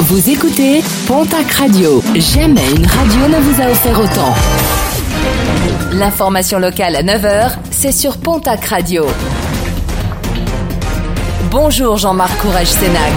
Vous écoutez Pontac Radio. Jamais une radio ne vous a offert autant. L'information locale à 9h, c'est sur Pontac Radio. Bonjour Jean-Marc Courage Sénac.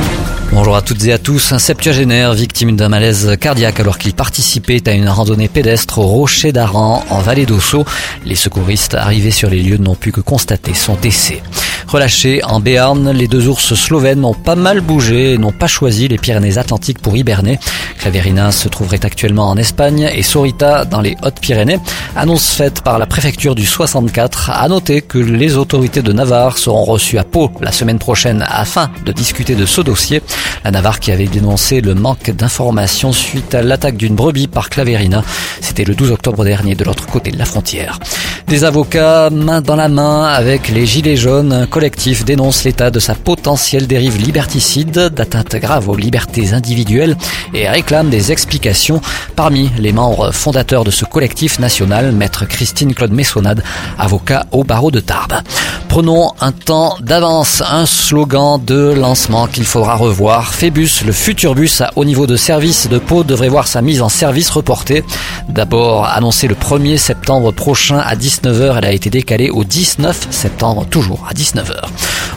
Bonjour à toutes et à tous. Un septuagénaire victime d'un malaise cardiaque alors qu'il participait à une randonnée pédestre au Rocher d'Aran en vallée d'Ossau. Les secouristes arrivés sur les lieux n'ont pu que constater son décès. Relâchés en Béarn, les deux ours slovènes ont pas mal bougé et n'ont pas choisi les Pyrénées-Atlantiques pour hiberner. Claverina se trouverait actuellement en Espagne et Sorita dans les Hautes-Pyrénées. Annonce faite par la préfecture du 64. À noter que les autorités de Navarre seront reçues à Pau la semaine prochaine afin de discuter de ce dossier. La Navarre qui avait dénoncé le manque d'informations suite à l'attaque d'une brebis par Claverina. C'était le 12 octobre dernier de l'autre côté de la frontière. Des avocats main dans la main avec les Gilets jaunes, un collectif dénonce l'état de sa potentielle dérive liberticide, d'atteinte grave aux libertés individuelles et réclame des explications. Parmi les membres fondateurs de ce collectif national, maître Christine Claude Messonade, avocat au barreau de Tarbes. Prenons un temps d'avance, un slogan de lancement qu'il faudra revoir. Phébus, le futur bus à haut niveau de service de Pau devrait voir sa mise en service reportée. D'abord annoncé le 1er septembre prochain à 10 19h. Elle a été décalée au 19 septembre, toujours à 19h.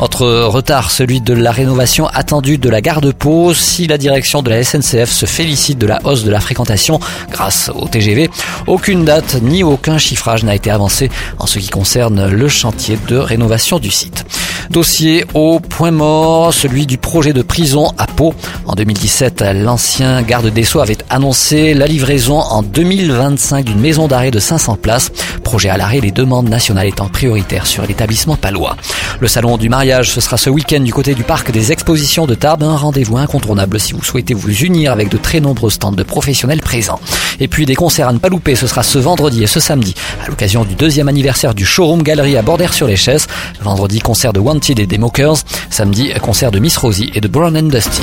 Autre retard, celui de la rénovation attendue de la gare de. Si la direction de la SNCF se félicite de la hausse de la fréquentation grâce au TGV, aucune date ni aucun chiffrage n'a été avancé en ce qui concerne le chantier de rénovation du site. Dossier au point mort, celui du projet de prison à Pau. En 2017, l'ancien garde des Sceaux avait annoncé la livraison en 2025 d'une maison d'arrêt de 500 places. Projet à l'arrêt, les demandes nationales étant prioritaires sur l'établissement palois. Le salon du mariage, ce sera ce week-end du côté du parc des expositions de Tarbes. Un rendez-vous incontournable si vous souhaitez vous unir avec de très nombreux stands de professionnels présents. Et puis des concerts à ne pas louper, ce sera ce vendredi et ce samedi à l'occasion du deuxième anniversaire du showroom galerie à Bordère-sur-les-Chaises. Vendredi, concert de One et des Mokers. Samedi, concert de Miss Rosie et de Brown and Dusty.